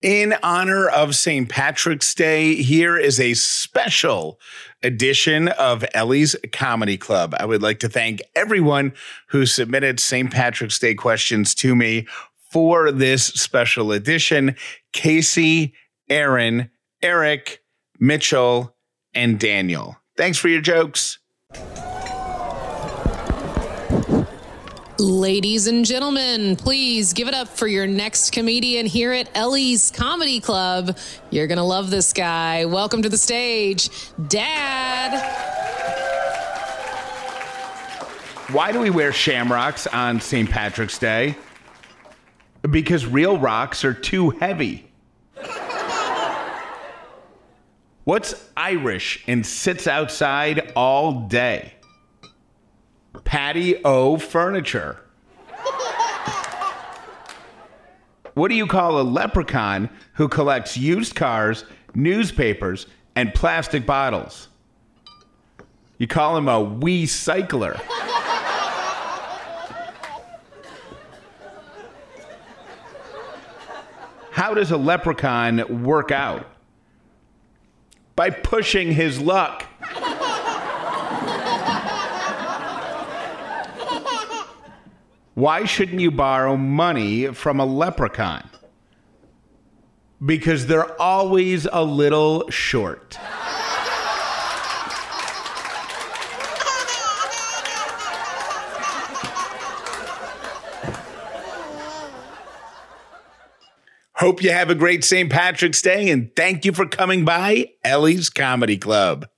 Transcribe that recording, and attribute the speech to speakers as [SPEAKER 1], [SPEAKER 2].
[SPEAKER 1] In honor of St. Patrick's Day, here is a special edition of Ellie's Comedy Club. I would like to thank everyone who submitted St. Patrick's Day questions to me for this special edition Casey, Aaron, Eric, Mitchell, and Daniel. Thanks for your jokes.
[SPEAKER 2] Ladies and gentlemen, please give it up for your next comedian here at Ellie's Comedy Club. You're going to love this guy. Welcome to the stage, Dad.
[SPEAKER 1] Why do we wear shamrocks on St. Patrick's Day? Because real rocks are too heavy. What's Irish and sits outside all day? Patio furniture. what do you call a leprechaun who collects used cars, newspapers, and plastic bottles? You call him a wee cycler. How does a leprechaun work out? By pushing his luck. Why shouldn't you borrow money from a leprechaun? Because they're always a little short. Hope you have a great St. Patrick's Day and thank you for coming by Ellie's Comedy Club.